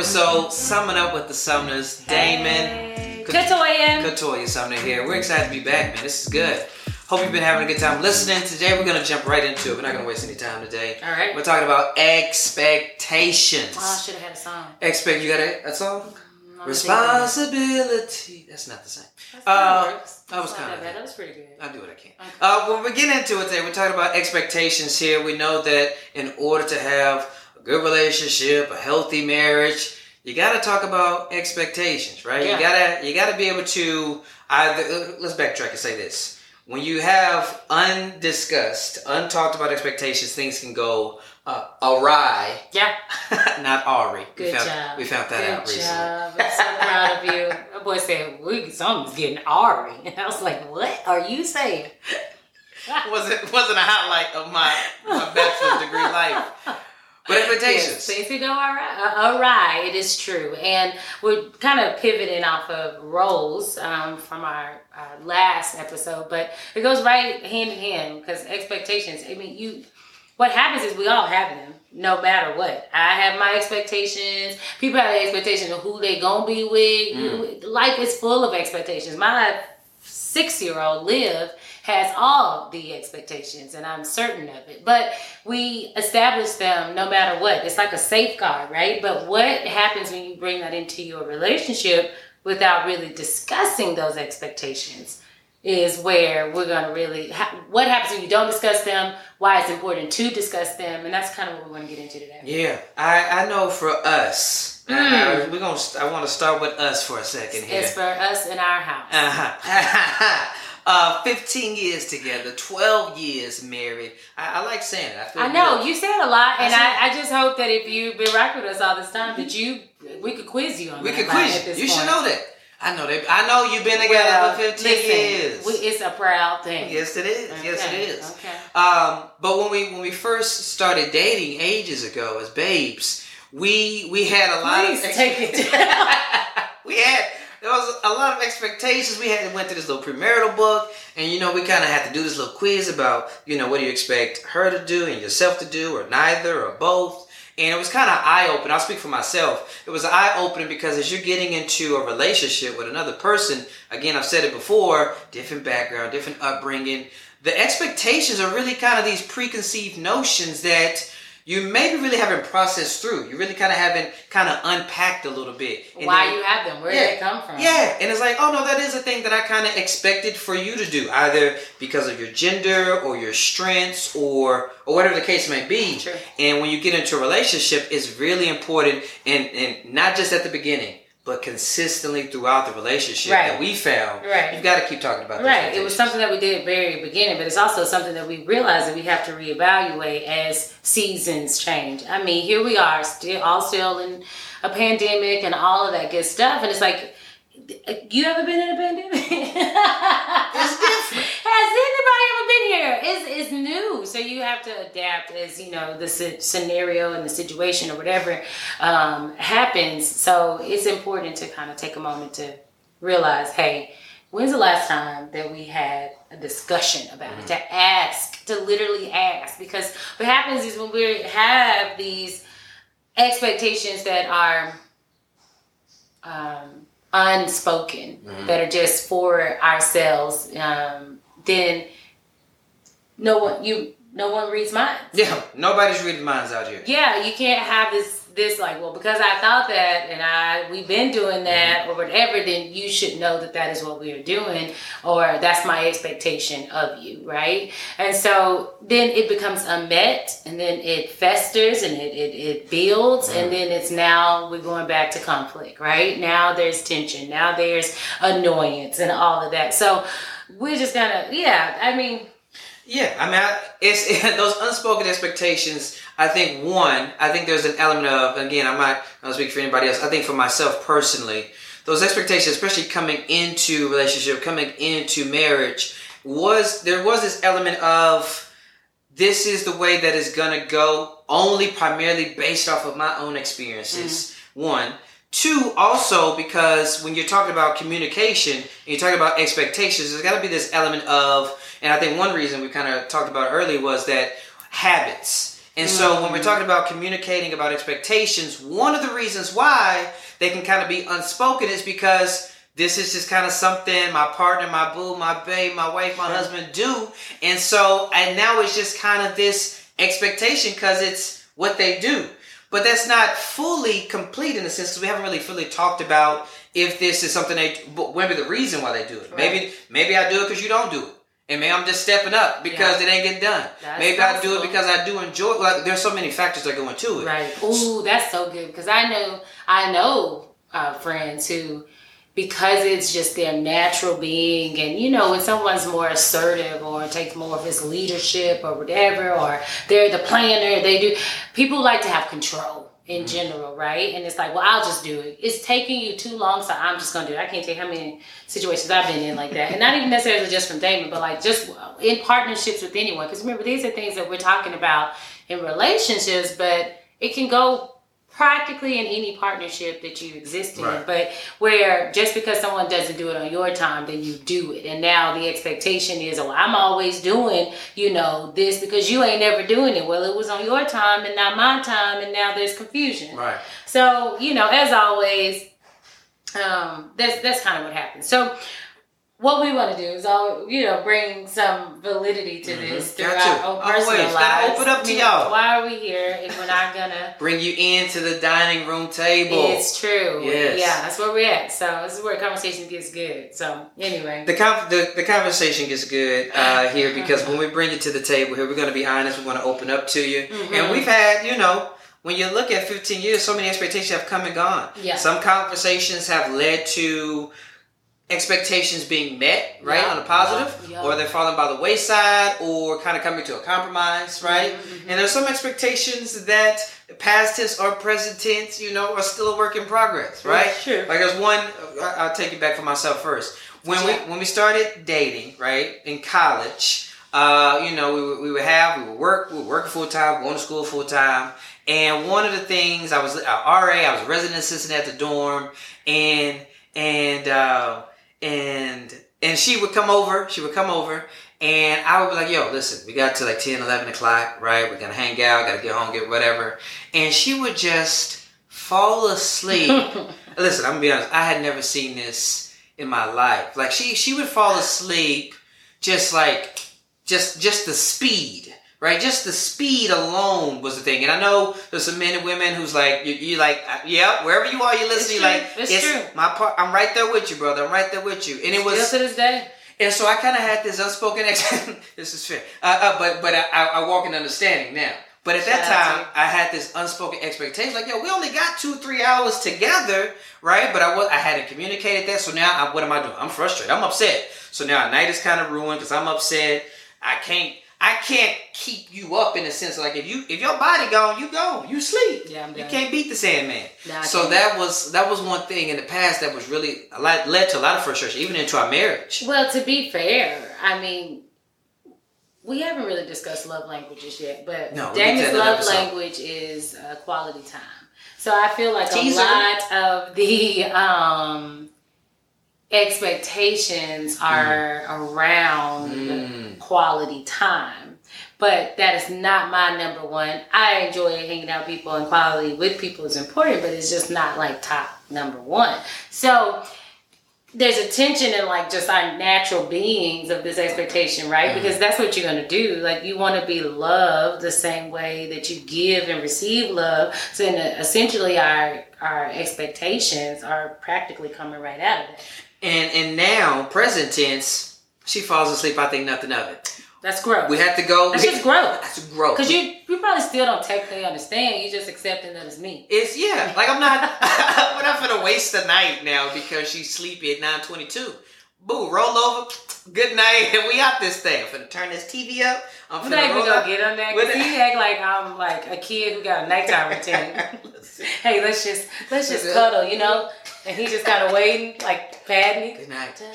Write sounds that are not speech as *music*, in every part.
episode. Summing up with the Sumners. Damon. Katoya. Katoya Sumner here. We're excited to be back, man. This is good. Hope you've been having a good time listening. Today we're gonna jump right into it. We're not gonna waste any time today. All right. We're talking about expectations. Oh, I should have had a song. Expect you got a, a song? Mm, Responsibility. That's not the same. thinking- Uh, That was kinda- bad. That was pretty good. I do what I can. Okay. Uh, when we get into it today, we're talking about expectations here. We know that in order to have a good relationship, a healthy marriage, you got to talk about expectations, right? Yeah. You gotta you gotta be able to either. uh, Let's backtrack and say this: when you have undiscussed, untalked about expectations, things can go uh, awry. Yeah. *laughs* Not we Good found, job. We found that Good out recently. job. I'm so proud of you. *laughs* My boy said, we, something's getting Ari. And *laughs* I was like, what are you saying? wasn't wasn't a highlight of my my bachelor's degree life. But expectations. Yes, things could go awry. Uh, awry, it is true. And we're kind of pivoting off of roles um, from our, our last episode, but it goes right hand in hand because expectations. I mean, you. What happens is we all have them, no matter what. I have my expectations. People have the expectation of who they gonna be with. Life is full of expectations. My six-year-old Liv has all the expectations, and I'm certain of it. But we establish them no matter what. It's like a safeguard, right? But what happens when you bring that into your relationship without really discussing those expectations? Is where we're gonna really. Ha- what happens when you don't discuss them? Why it's important to discuss them, and that's kind of what we want to get into today. Yeah, I, I know for us, Mm. uh, we're gonna. st- I want to start with us for a second here. It's for us in our house. Uh-huh. *laughs* uh, 15 years together, 12 years married. I, I like saying it. I, feel I know good. you say it a lot, and I I, I just hope that if you've been rocking with us all this time, that you we could quiz you on We could quiz you. You should know that. I know that. I know you've been together Well, for 15 listen, years. we- it's a proud thing. yes, it is. Yes, it is. Okay. Okay. Um, but when we when we first started dating ages ago as babes, we we had a lot Please of take it down. *laughs* we had there was a lot of expectations. We had went to this little premarital book, and you know we kind of had to do this little quiz about you know what do you expect her to do and yourself to do, or neither, or both. And it was kind of eye opening. I'll speak for myself. It was eye opening because as you're getting into a relationship with another person, again, I've said it before, different background, different upbringing. The expectations are really kind of these preconceived notions that you maybe really haven't processed through. You really kind of haven't kind of unpacked a little bit. And Why then- you have them? Where Yeah. did they come from? yeah, and it's like, oh no, that is a thing that I kind of expected for you to do, either because of your gender or your strengths or or whatever the case may be. True. And when you get into a relationship, it's really important, and and not just at the beginning, but consistently throughout the relationship Right. that we found. Right. You've got to keep talking about. Right. It was something that we did at the very beginning, but it's also something that we realize that we have to reevaluate as seasons change. I mean, here we are, still all still in a pandemic and all of that good stuff, and it's like. You ever been in a pandemic? It's different. *laughs* Has anybody ever been here? It's, it's new, so you have to adapt as you know the sce- scenario and the situation or whatever um, happens. So it's important to kind of take a moment to realize, hey, when's the last time that we had a discussion about it? To ask, to literally ask, because what happens is when we have these expectations that are um, unspoken, that are just for ourselves, um, then no one you no one reads minds. Yeah, nobody's reading minds out here. Yeah, you can't have this this like well because I thought that and I we've been doing that mm-hmm. or whatever. Then you should know that that is what we are doing or that's my expectation of you, right? And so then it becomes unmet and then it festers and it it, it builds and mm-hmm. then it's now we're going back to conflict, right? Now there's tension, now there's annoyance and all of that. So we're just gonna yeah. I mean Yeah, I mean, I, it's *laughs* those unspoken expectations. I think one, I think there's an element of again, I'm not, I don't speak for anybody else. I think for myself personally, those expectations, especially coming into relationship, coming into marriage, was there was this element of this is the way that is gonna go, only primarily based off of my own experiences. Mm-hmm. One. Two, also because when you're talking about communication and you're talking about expectations, there's got to be this element of, and I think one reason we kind of talked about earlier was that habits. And so when we're mm-hmm. talking about communicating about expectations, one of the reasons why they can kind of be unspoken is because this is just kind of something my partner, my boo, my babe, my wife, my husband do. And so and now it's just kind of this expectation because it's what they do. But that's not fully complete in a sense because we haven't really fully talked about if this is something they but maybe the reason why they do it. Right. Maybe maybe I do it because you don't do it. And maybe I'm just stepping up because Yeah. it ain't getting done. That's maybe I do it because I do enjoy. Like there's so many factors that go into it. Right. Ooh, that's so good because I know I know uh, friends who because it's just their natural being and you know when someone's more assertive or takes more of his leadership or whatever or they're the planner they do people like to have control in mm-hmm. general right? And it's like well i'll just do it. It's taking you too long so i'm just gonna do it. I can't tell you how many situations i've been in like that. And not even necessarily just from Damon but like just in partnerships with anyone. Because remember these are things that we're talking about in relationships but it can go practically in any partnership that you exist in Right. but where just because someone doesn't do it on your time then you do it and now the expectation is oh i'm always doing you know this because you ain't never doing it well it was on your time and not my time and now there's confusion Right. so you know as always um that's that's kind of what happens so what we want to do is all you know bring some validity to this Mm-hmm. Got our to. own personal Always. Gotta lives. open up to y'all. Why are we here if we're not gonna *laughs* Bring you into the dining room table. it's true. Yes. Yeah, that's where we're at. So this is where conversation gets good. So anyway. the, con- the the conversation gets good uh, here because when we bring it to the table here, we're going to be honest. We want to open up to you, Mm-hmm. and we've had you know. When you look at 15 years, so many expectations have come and gone. Yeah. Some conversations have led to expectations being met, right, Yeah. on a positive, Yeah. or they're falling by the wayside, or kind of coming to a compromise, right? Mm-hmm, And there's some expectations that past tense or present tense, you know, are still a work in progress, right? Sure. Like there's one, I'll take it back for myself first. When we when we started dating, right, in college, uh, you know, we would, we would have we would work, we would work full time, going to school full time, and one of the things I was a RA, I was a resident assistant at the dorm, and and uh, and and she would come over, she would come over. And I would be like, yo, listen, we got to like 10, 11 o'clock, right? We're to hang out, got to get home, get whatever. And she would just fall asleep. *laughs* listen, I'm to be honest. I had never seen this in my life. Like she, she would fall asleep just like, just, just the speed, right? Just the speed alone was the thing. And I know there's some men and women who's like, you, you like, uh, yeah, wherever you are, you're listening. Like, It's true. my part. I'm right there with you, brother. I'm right there with you. And it was, Still to this day. and so I kind of had this unspoken ex. *laughs* this is fair, uh, uh, but but I, I, I walk in understanding now. But at that Shout time, I had this unspoken expectation, like, yo, we only got two, three hours together, right? But I was, I hadn't communicated that, so now, I, what am I doing? I'm frustrated. I'm upset. So now, our night is kind of ruined because I'm upset. I can't, I can't keep you up in a sense like if you, if your body gone, you gone, you sleep. Yeah, I'm you can't beat the Sandman. Nah, so that was that was one thing in the past that was really a lot, led to a lot of frustration, even into our marriage. Well, to be fair, I mean, we haven't really discussed love languages yet, but No, we'll get to Damon's that love language is uh, quality time. So I feel like Teaser. a lot of the um, expectations are around Mm. quality time. But that is not my number one. I enjoy hanging out with people and quality with people is important, but it's just not like top number one. So there's a tension in like just our natural beings of this expectation, right? Because that's what you're gonna do. Like you want to be loved the same way that you give and receive love. So then uh, essentially our our expectations are practically coming right out of it. And and now, present tense, she falls asleep. I think nothing of it. That's growth. We have to go. That's just growth. That's growth. Because you you probably still don't technically understand. You're just accepting that it's me. It's yeah. Like I'm not. *laughs* we're not gonna waste the night now because she's sleepy at nine twenty two. Boo, roll over. Good night, and *laughs* we out this thing. I'm gonna turn this TV up. I'm not even gonna get on that the- he act like I'm like a kid who got a nighttime routine. *laughs* Hey, let's just let's just cuddle, you know. And he just kind of waiting, like patting me. Good night. And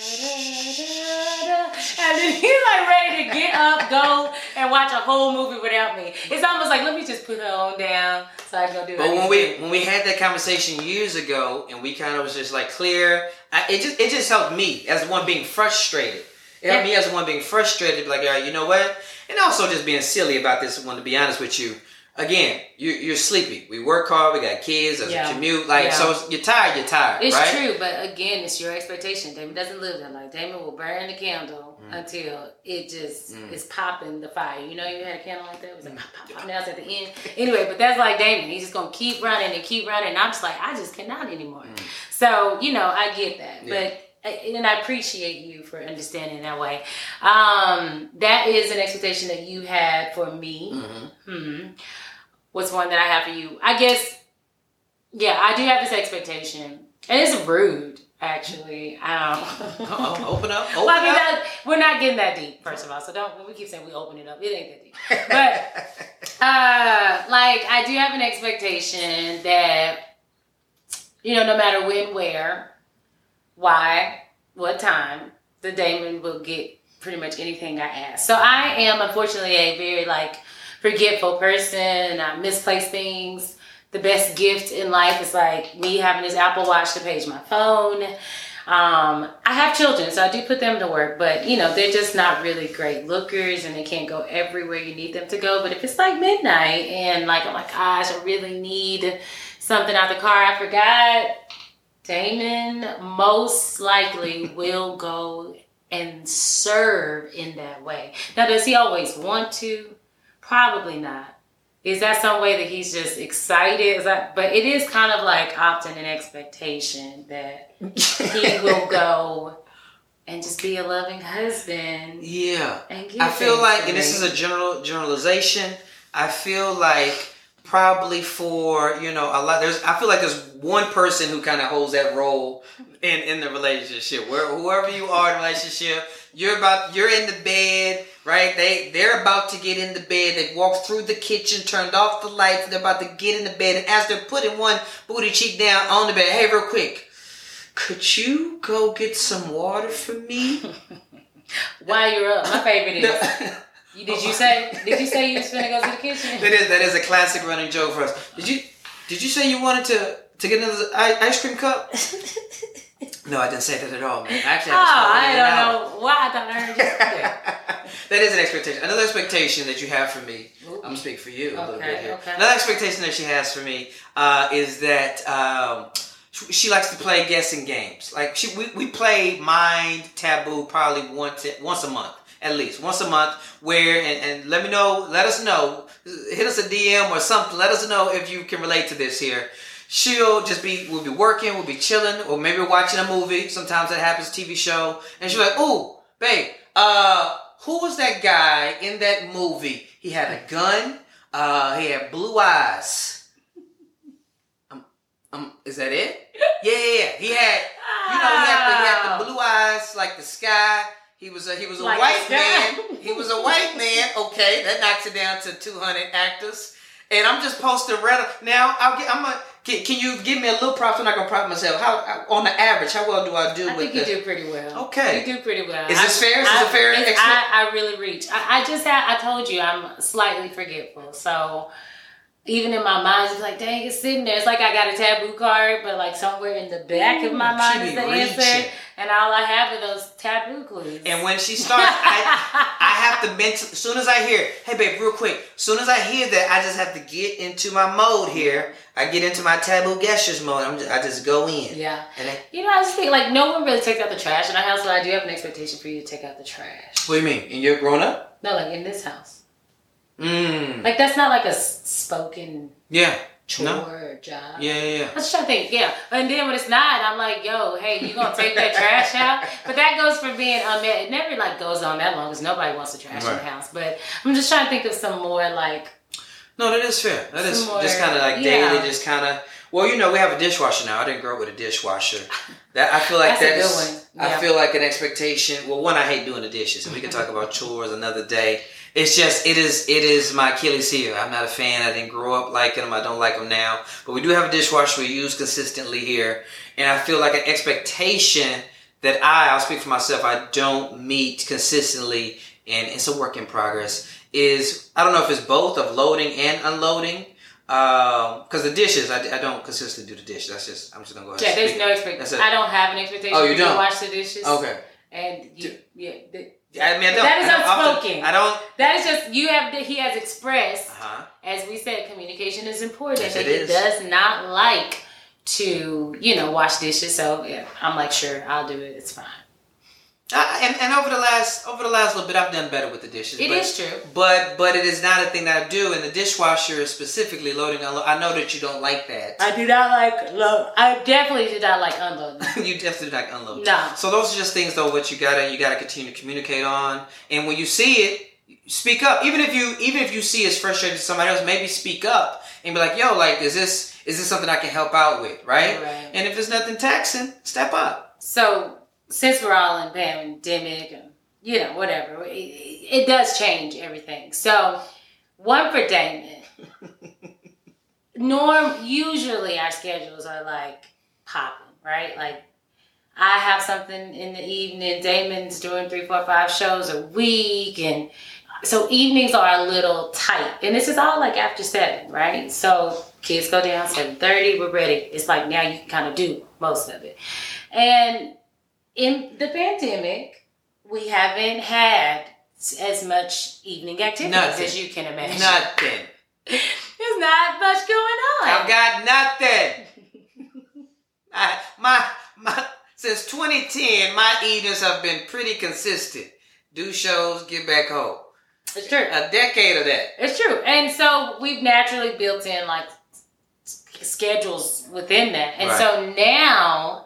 then he's like ready to get up, go, and watch a whole movie without me. It's almost like let me just put her on down so I can go do. It. But when we when we had that conversation years ago, and we kind of was just like clear, I, it just it just helped me as the one being frustrated. It helped me as the one being frustrated, be like, all right, you know what? And also just being silly about this one. To be honest with you, again, you, you're sleepy. We work hard. We got kids. There's Yeah. a commute. Like Yeah. so, you're tired. You're tired. It's right? true, but again, it's your expectation. Damon doesn't live that life. Damon will burn the candle Mm. until it just Mm. is popping the fire. You know, you had a candle like that. It was like pop, pop, pop. Now it's at the end. Anyway, but that's like Damon. He's just gonna keep running and keep running. And I'm just like, I just cannot anymore. Mm. So you know, I get that, Yeah. but. And I appreciate you for understanding that way. Um, that is an expectation that you had for me. Mhm. Hmm. What's one that I have for you? I guess, yeah, I do have this expectation, and it's rude, actually. I don't. Uh-oh, open up. Open *laughs* well, I mean, up. that, we're not getting that deep, first of all. So don't. When we keep saying we open it up, it ain't that deep. But *laughs* uh, like, I do have an expectation that you know, no matter when, where, why, what time, the Damon will get pretty much anything I ask. So I am unfortunately a very like forgetful person. I misplace things. The best gift in life is like me having this Apple Watch to page my phone. Um, I have children, so I do put them to work, but you know, they're just not really great lookers and they can't go everywhere you need them to go. But if it's like midnight and like, oh my gosh, I really need something out the car, I forgot. Damon most likely will go and serve in that way. Now, does he always want to? Probably not. Is that some way that he's just excited? Is that, but it is kind of like often an expectation that he *laughs* will go and just be a loving husband. yeah. And give I feel like, and this is a general generalization. I feel like probably for you know a lot. There's I feel like there's one person who kind of holds that role in in the relationship. Where whoever you are in the relationship, you're about you're in the bed, right? They they're about to get in the bed. They've walked through the kitchen, turned off the lights. They're about to get in the bed, and as they're putting one booty cheek down on the bed, hey, real quick. Could you go get some water for me? *laughs* While you're up, my favorite is. that *laughs* You, did you say? Did you say you was gonna go to the kitchen? is that is a classic running joke for us. Did you did you say you wanted to to get another ice cream cup? *laughs* No, I didn't say that at all, man. I actually Oh, I it out. don't know why I thought I heard you that. is an expectation. Another expectation that you have for me. I'm gonna speak for you a little Okay, bit here. okay. Another expectation that she has for me uh, is that um, she, she likes to play guessing games. Like she, we, we play Mind Taboo probably once once a month at least once a month. Where and, and let me know, let us know, hit us a DM or something. Let us know if you can relate to this here. She'll just be, we'll be working, we'll be chilling, or maybe watching a movie. Sometimes that happens, TV show, and she's like, "Ooh, babe, uh, who was that guy in that movie? He had a gun. Uh, he had blue eyes. Um, um, is that it? Yeah, yeah, yeah. He had, you know, he had the, he had the blue eyes like the sky. He was a he was a Like white man. He was a white man. Okay, that knocks it down to two hundred actors. And I'm just posting random. Now I'll get. I'm a. Can, can you give me a little props? I'm not gonna prop myself. How on the average? How well do I do I with think you the? do pretty well. Okay. You do pretty well. Is this I- fair? Is this I, a fair I, I really reach. I, I just had, I told you I'm slightly forgetful. So even in my mind, it's like, dang, it's sitting there. It's like I got a taboo card, but like somewhere in the back of my mind is the answer. And all I have are those taboo clues. And when she starts, I, I have to mental. As soon as I hear, hey babe, real quick. As soon as I hear that, I just have to get into my mode here. I get into my taboo gestures mode. I'm just, I just go in. yeah. And I, You know, I just think like no one really takes out the trash in our house, so I do have an expectation for you to take out the trash. what do you mean? And you're grown up? No, like in this house. Mmm. Like that's not like a spoken Yeah. chore No. or job. Yeah, yeah, yeah. I was trying to think, yeah. And then when it's not, I'm like, yo, hey, you gonna take that trash out? *laughs* But that goes for being unmet. It never like goes on that long because nobody wants to trash in the house. But I'm just trying to think of some more like, No, that is fair. That is Some just kind of like yeah. daily, just kind of. Well, you know, we have a dishwasher now. I didn't grow up with a dishwasher. That I feel like That's a that good is- one. I feel like an expectation. Well, one, I hate doing the dishes, and we can talk about chores another day. It's just it is it is my Achilles heel. I'm not a fan. I didn't grow up liking them. I don't like them now. But we do have a dishwasher we use consistently here, and I feel like an expectation that I, I'll speak for myself, I don't meet consistently, and it's a work in progress. Is I don't know if it's both of loading and unloading. Um, because the dishes, I, I don't consistently do the dishes. That's just I'm just gonna go ahead. yeah, and there's speak. no expectation. I don't have an expectation Oh, you don't? wash the dishes. Okay. And you, yeah, the, I mean, I. That is I don't often- unspoken. I don't. that is just you have. He has expressed, Uh-huh. as we said, communication is important. Yes, he does not like to, you know, wash dishes. So yeah, I'm like, sure, I'll do it. It's fine. I, and, and over the last over the last little bit, I've done better with the dishes. It but, is true. but but it is not a thing that I do. And the dishwasher is specifically loading unload. I know that you don't like that. I do not like load. I definitely do not like unloading. *laughs* you definitely like unload. No. So those are just things though what you gotta you gotta continue to communicate on. And when you see it, speak up. Even if you even if you see it's frustrating to somebody else, maybe speak up and be like, yo, like is this is this something I can help out with, right? Right. And if it's nothing taxing, step up. So since we're all in pandemic and you know whatever, it, it does change everything. So one for Damon. *laughs* Norm usually our schedules are like popping, right? Like I have something in the evening. Damon's doing three, four, five shows a week, and so evenings are a little tight. And this is all like after seven, right? So kids go down seven thirty. We're ready. It's like now you can kind of do most of it. And in the pandemic, we haven't had as much evening activities Nothing. as you can imagine. Nothing. *laughs* There's not much going on. I've got nothing. I, my my since 2010, my evenings have been pretty consistent. Do shows, get back home. it's true. A decade of that. It's true. And so we've naturally built in like schedules within that. And Right. so now,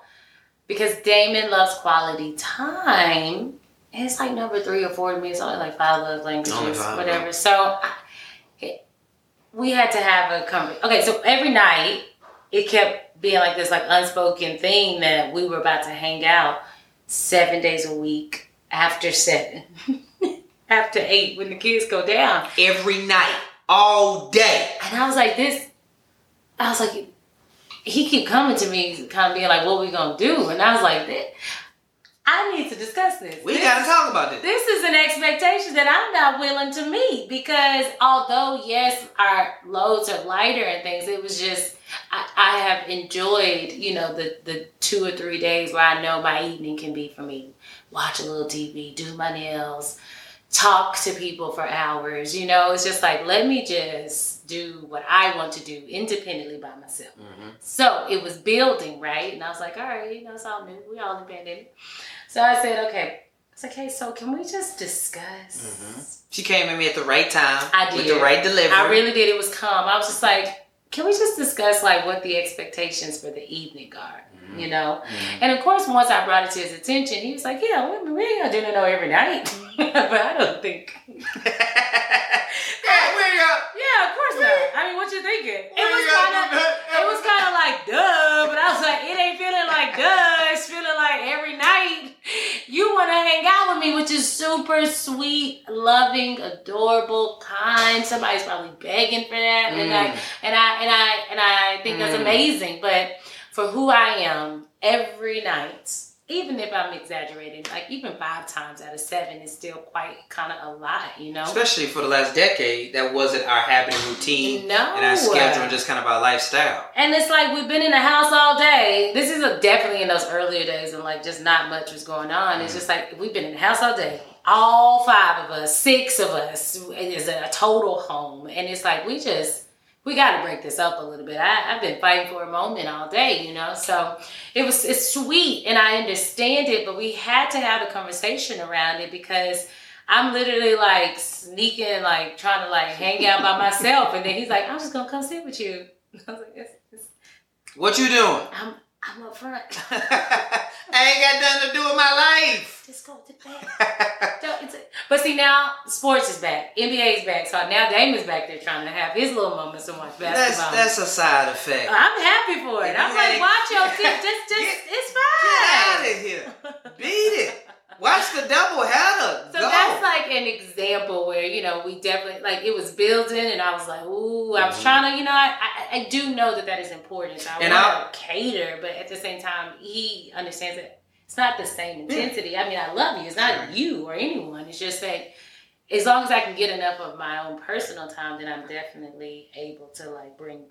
because Damon loves quality time, it's like number three or four to me. It's only like five love languages, five, whatever. So I, we had to have a conversation. Okay, so every night it kept being like this like unspoken thing that we were about to hang out seven days a week after seven. *laughs* after eight when the kids go down. Every night, all day. And I was like, this, I was like, he keep coming to me, kind of being like, what we gonna do? And I was like, "This- I need to discuss this. We This- gotta talk about this. This is an expectation that I'm not willing to meet because although yes, our loads are lighter and things, it was just I, I have enjoyed, you know, the the two or three days where I know my evening can be for me. Watch a little TV, do my nails, talk to people for hours. You know, it's just like let me just do what I want to do independently by myself. Mhm. So it was building, right? And I was like, all right, you know, it's all new. We all in pandemic. So I said, okay. It's hey, so can we just discuss? Mhm. She came at me at the right time. I With did. the right delivery. I really did. It was calm. I was just like, can we just discuss like what the expectations for the evening are? Mhm. You know? Mhm. And of course, once I brought it to his attention, he was like, yeah, we, we ain't gonna do no every night. *laughs* but I don't think. *laughs* hey, where you at? Yeah, of course not. I mean, what you thinking? It was kind of. It was kind of *laughs* like duh, but I was like, it ain't feeling like duh. It's feeling like every night you want to hang out with me, which is super sweet, loving, adorable, kind. Somebody's probably begging for that, and I Mm. and I and I and I think that's Mm. amazing. But for who I am, every night, even if I'm exaggerating, like even five times out of seven is still quite kind of a lot, you know. Especially for the last decade, that wasn't our habit and routine No. and our schedule and just kind of our lifestyle. And it's like we've been in the house all day. This is a, definitely in those earlier days and like just not much was going on. It's mm-hmm. just like we've been in the house all day. All five of us, six of us, is a total home. And it's like we just we got to break this up a little bit. I, I've been fighting for a moment all day, you know. So it was it's sweet and I understand it, but we had to have a conversation around it because I'm literally like sneaking, like trying to like hang out by myself, and then he's like, "I'm just gonna come sit with you." *laughs* I was like, it's, it's, What you doing? I'm I'm up front. *laughs* I ain't got nothing to do with my life. Just go to bed. *laughs* Don't- but see now, sports is back. NBA is back. So now Damon's back there trying to have his little moments and watch that's basketball. that's a side effect. I'm happy for it. If I'm like, watch your team. *laughs* Just, just, Get- it's fine. Get out of here. Beat it. Watch the devil double header. So Go. that's like an example where you know we definitely like it was building, and I was like, ooh, I was Mhm. trying to, you know, I, I I do know that that is important. So I And want to cater, but at the same time, he understands that it's not the same intensity. I mean, I love you. It's not you or anyone. It's just that as long as I can get enough of my own personal time, then I'm definitely able to like bring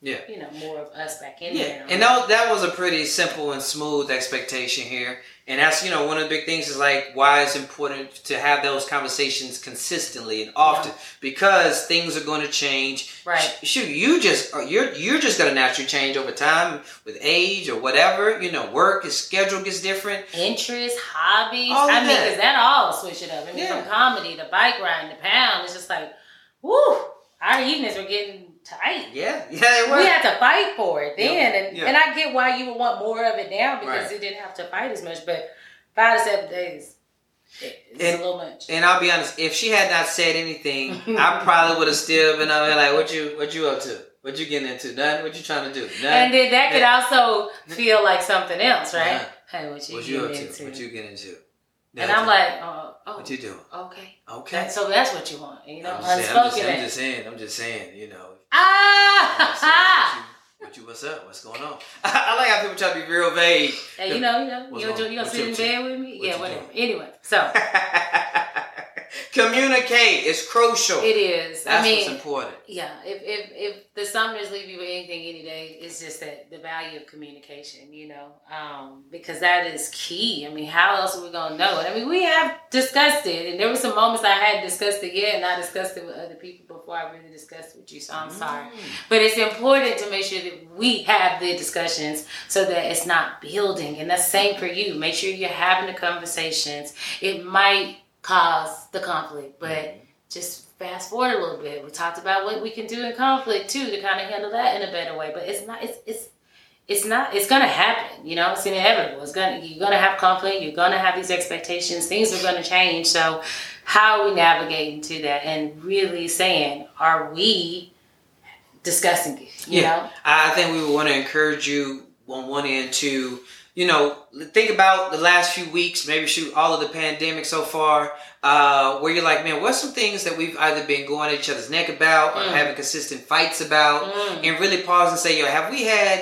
Yeah. you know, more of us back in Yeah, there. and that, that was a pretty simple and smooth expectation here. And that's, you know, one of the big things is like why it's important to have those conversations consistently and often because things are going to change. Right. Shoot, you just uh, you're you're just going to naturally change over time with age or whatever. You know, work, his schedule gets different. Interests, hobbies. All I mean, because that all switch it up. I mean, Yeah. from comedy to bike riding to pound, it's just like, whoo, our evenings were getting tight. Yeah, yeah, it We was. had to fight for it then, Yeah, and yeah. and I get why you would want more of it now because Right. you didn't have to fight as much. But five to seven days, it's And- a little much. And I'll be honest, if she had not said anything, *laughs* I probably would have still been over like, "What you, what you up to? What you getting into? Nothing. What you trying to do? Nothing." And then that could also feel like something else, right? Yeah. Hey, what you, what you up getting to? into? What you getting into? and I'm like, oh, oh what you doing? okay. Okay. So that's what you want, And you know, I'm, just saying, I'm, just. I'm just saying. I'm just saying. You know. Ah, what, *laughs* you, what you? What's up? What's going on? *laughs* I like how people try to be real vague. hey, you know, you know, you you gonna sit in up with you? bed with me? What yeah, whatever. doing? Anyway, so *laughs* Communicate. It's crucial. it is. That's I mean, what's important. Yeah, if, if if the Sumners leave you with anything any day, it's just that the value of communication, you know, um, because that is key. I mean, how else are we gonna know it? I mean, we have discussed it, and there were some moments I hadn't discussed it yet, and I discussed it with other people before I really discussed it with you. So I'm sorry, Mm. but it's important to make sure that we have the discussions so that it's not building, and that's same for you. Make sure you're having the conversations. It might cause the conflict, but mm-hmm. just fast forward a little bit. We talked about what we can do in conflict too to kind of handle that in a better way. But it's not. It's it's it's not. It's gonna happen. You know, it's inevitable. It's gonna. You're gonna have conflict. You're gonna have these expectations. Things are gonna change. So, how are we navigating to that and really saying, are we discussing it? You Yeah. know. I think we would want to encourage you on one end to, you know, think about the last few weeks, maybe shoot all of the pandemic so far, uh, where you're like, man, what's some things that we've either been going at each other's neck about or Mm. having consistent fights about, Mm. and really pause and say, yo, have we had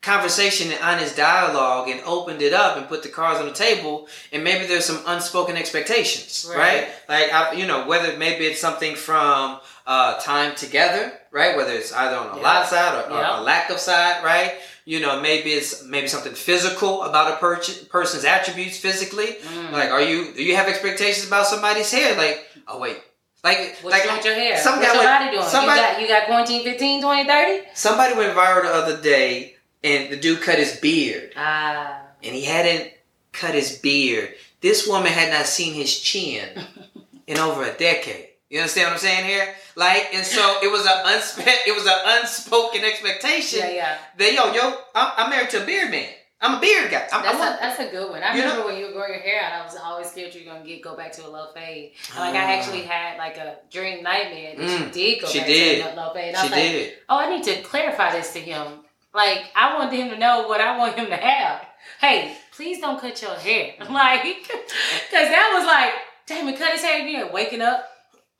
conversation and honest dialogue and opened it up and put the cards on the table and maybe there's some unspoken expectations right, Right. like I, you know whether maybe it's something from uh, time together right whether it's either on a Yeah. lot side or, or Yeah. a lack of side right you know maybe it's maybe something physical about a per- person's attributes physically Mm. like are you do you have expectations about somebody's hair like oh wait like What like you want your hair? some What's guy your went- doing? somebody- you got you got quarantine 15, 20, 30? somebody went viral the other day and the dude cut his beard Ah. and he hadn't cut his beard. This woman had not seen his chin *laughs* in over a decade. You understand what I'm saying here? Like, and so it was a unspe- it was an unspoken expectation Yeah, yeah. that yo yo I'm, I'm married to a beard man. I'm a beard guy. I'm, That's I'm a, that's a good one. I remember when you were growing your hair out, I was always scared you were gonna get go back to a low fade. Like I Ah. actually had like a dream nightmare that Mm, you did go she back did. to a low fade. And I she was like, did. oh, I need to clarify this to him. Like I wanted him to know what I want him to have. Hey, please don't cut your hair. *laughs* Like, cause that was like, damn it, cut his hair again. Waking up,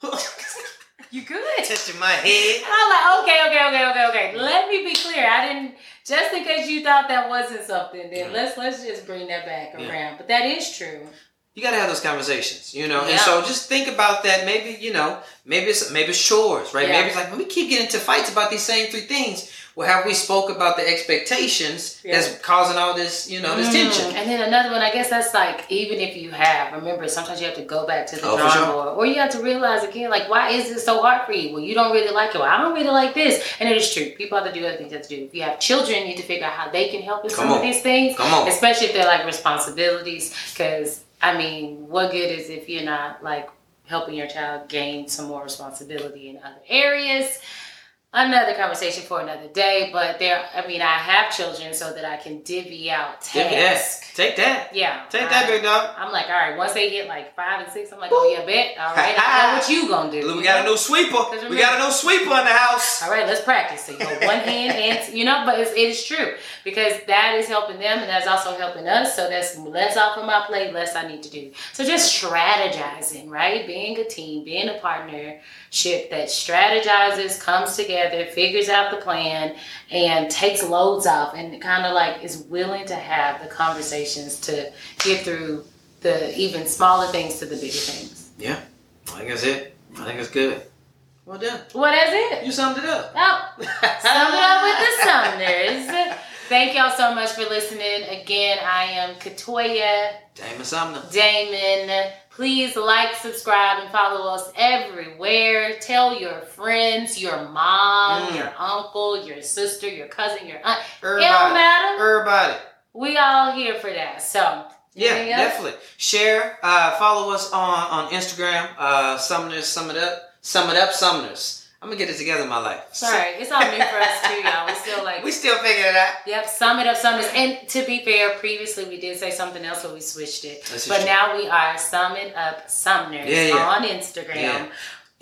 *laughs* you good? Touching my head. And I'm like, okay, okay, okay, okay, okay. Let me be clear. I didn't just in case you thought that wasn't something, then Yeah. let's let's just bring that back Yeah. around. But that is true. You gotta have those conversations, you know. Yeah. And so just think about that. Maybe you know, maybe it's maybe it's chores, right? Yeah. Maybe it's like when we keep getting into fights about these same three things. Well, have we spoke about the expectations Yeah. that's causing all this, you know, this Mm, tension? And then another one, I guess that's like even if you have, remember sometimes you have to go back to the Oh, drawing sure. board, or you have to realize again, like why is this so hard for you? Well, you don't really like it. Well, I don't really like this, and it is true. People have to do other things have to do. If you have children, you need to figure out how they can help with Come some of these things. Come on. especially if they're like responsibilities because i mean what good is if you're not like helping your child gain some more responsibility in other areas another conversation for another day but there i mean i have children so that i can divvy out tasks Take that. yeah Take that, big dog. i'm like all right once they hit like five and six i'm like oh yeah bet all right i know what you gonna do we got a new sweeper. We got a new sweeper in the house. all right, let's practice. So you go one hand and *laughs* you know, but it's, it is true because that is helping them and that's also helping us. So that's less off of my plate, less I need to do. So just strategizing, right? Being a team, being a partnership that strategizes, comes together, figures out the plan, and takes loads off, and kind of like is willing to have the conversations to get through the even smaller things to the bigger things. Yeah, I think that's it. I think it's good. Well done. Well, that's it. You summed it up. Oh, sum it up with the Sumners. Thank y'all so much for listening. Again, I am Katoya Damon Sumner. Damon. Please like, subscribe, and follow us everywhere. Tell your friends, your mom, Mm. your uncle, your sister, your cousin, your aunt. It don't Everybody. matter. Everybody. We all here for that. So, Yeah, definitely. Share. Uh, follow us on on Instagram. Uh, Sumners, sum it up. Sum it up, Sumners. I'm gonna get it together in my life. Sorry, it's all new for us too, y'all. We still like *laughs* We still figuring it out. Yep, sum it up, sum it. And to be fair, previously we did say something else, but we switched it. But now we are sum it up, Sumners Yeah, yeah. on Instagram. Yeah.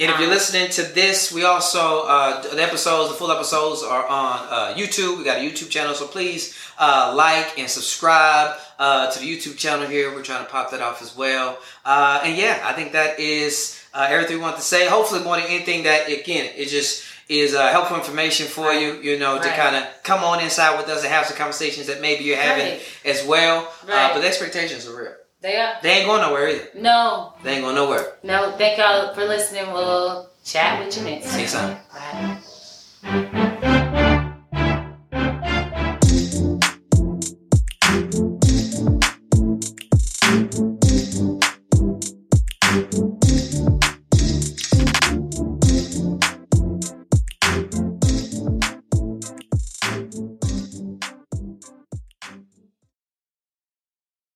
And if you're Um, listening to this, we also uh, the episodes, the full episodes are on uh, YouTube. We got a YouTube channel, so please uh, like and subscribe uh, to the YouTube channel here. We're trying to pop that off as well. Uh, and yeah, I think that is uh, everything we want to say. Hopefully, more than anything, that again, it just is uh, helpful information for you. You know, to Right. kind of come on inside with us and have some conversations that maybe you're having Right. as well. Uh, but the expectations are real. They are. They ain't going nowhere either. No, They ain't going nowhere. no, thank y'all for listening. We'll chat with you next you time. soon.